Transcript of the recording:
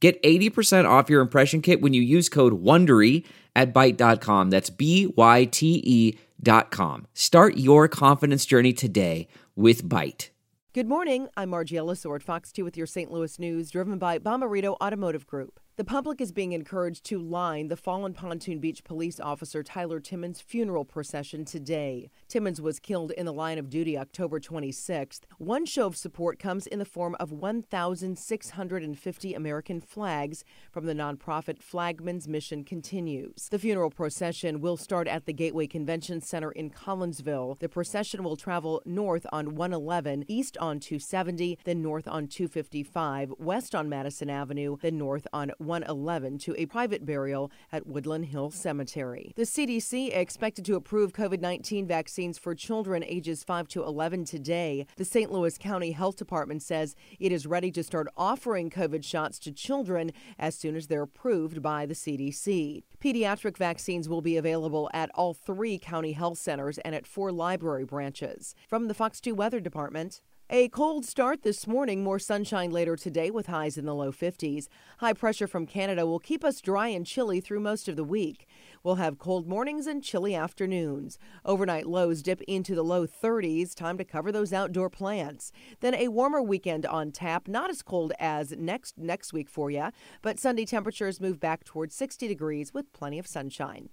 Get 80% off your impression kit when you use code WONDERY at Byte.com. That's B-Y-T-E dot com. Start your confidence journey today with Byte. Good morning. I'm Margie Ellisor, Fox 2 with your St. Louis news, driven by Bommarito Automotive Group. The public is being encouraged to line the fallen Pontoon Beach police officer Tyler Timmins' funeral procession today. Timmins was killed in the line of duty October 26th. One show of support comes in the form of 1,650 American flags from the nonprofit Flagman's Mission Continues. The funeral procession will start at the Gateway Convention Center in Collinsville. The procession will travel north on 111, east on 270, then north on 255, west on Madison Avenue, then north on 111 to a private burial at Woodland Hill Cemetery. The CDC expected to approve COVID 19 vaccines for children ages 5 to 11 today. The St. Louis County Health Department says it is ready to start offering COVID shots to children as soon as they're approved by the CDC. Pediatric vaccines will be available at all three county health centers and at four library branches. From the Fox 2 Weather Department, a cold start this morning, more sunshine later today with highs in the low 50s. High pressure from Canada will keep us dry and chilly through most of the week. We'll have cold mornings and chilly afternoons. Overnight lows dip into the low 30s. Time to cover those outdoor plants. Then a warmer weekend on tap, not as cold as next next week for you, but Sunday temperatures move back towards 60 degrees with plenty of sunshine.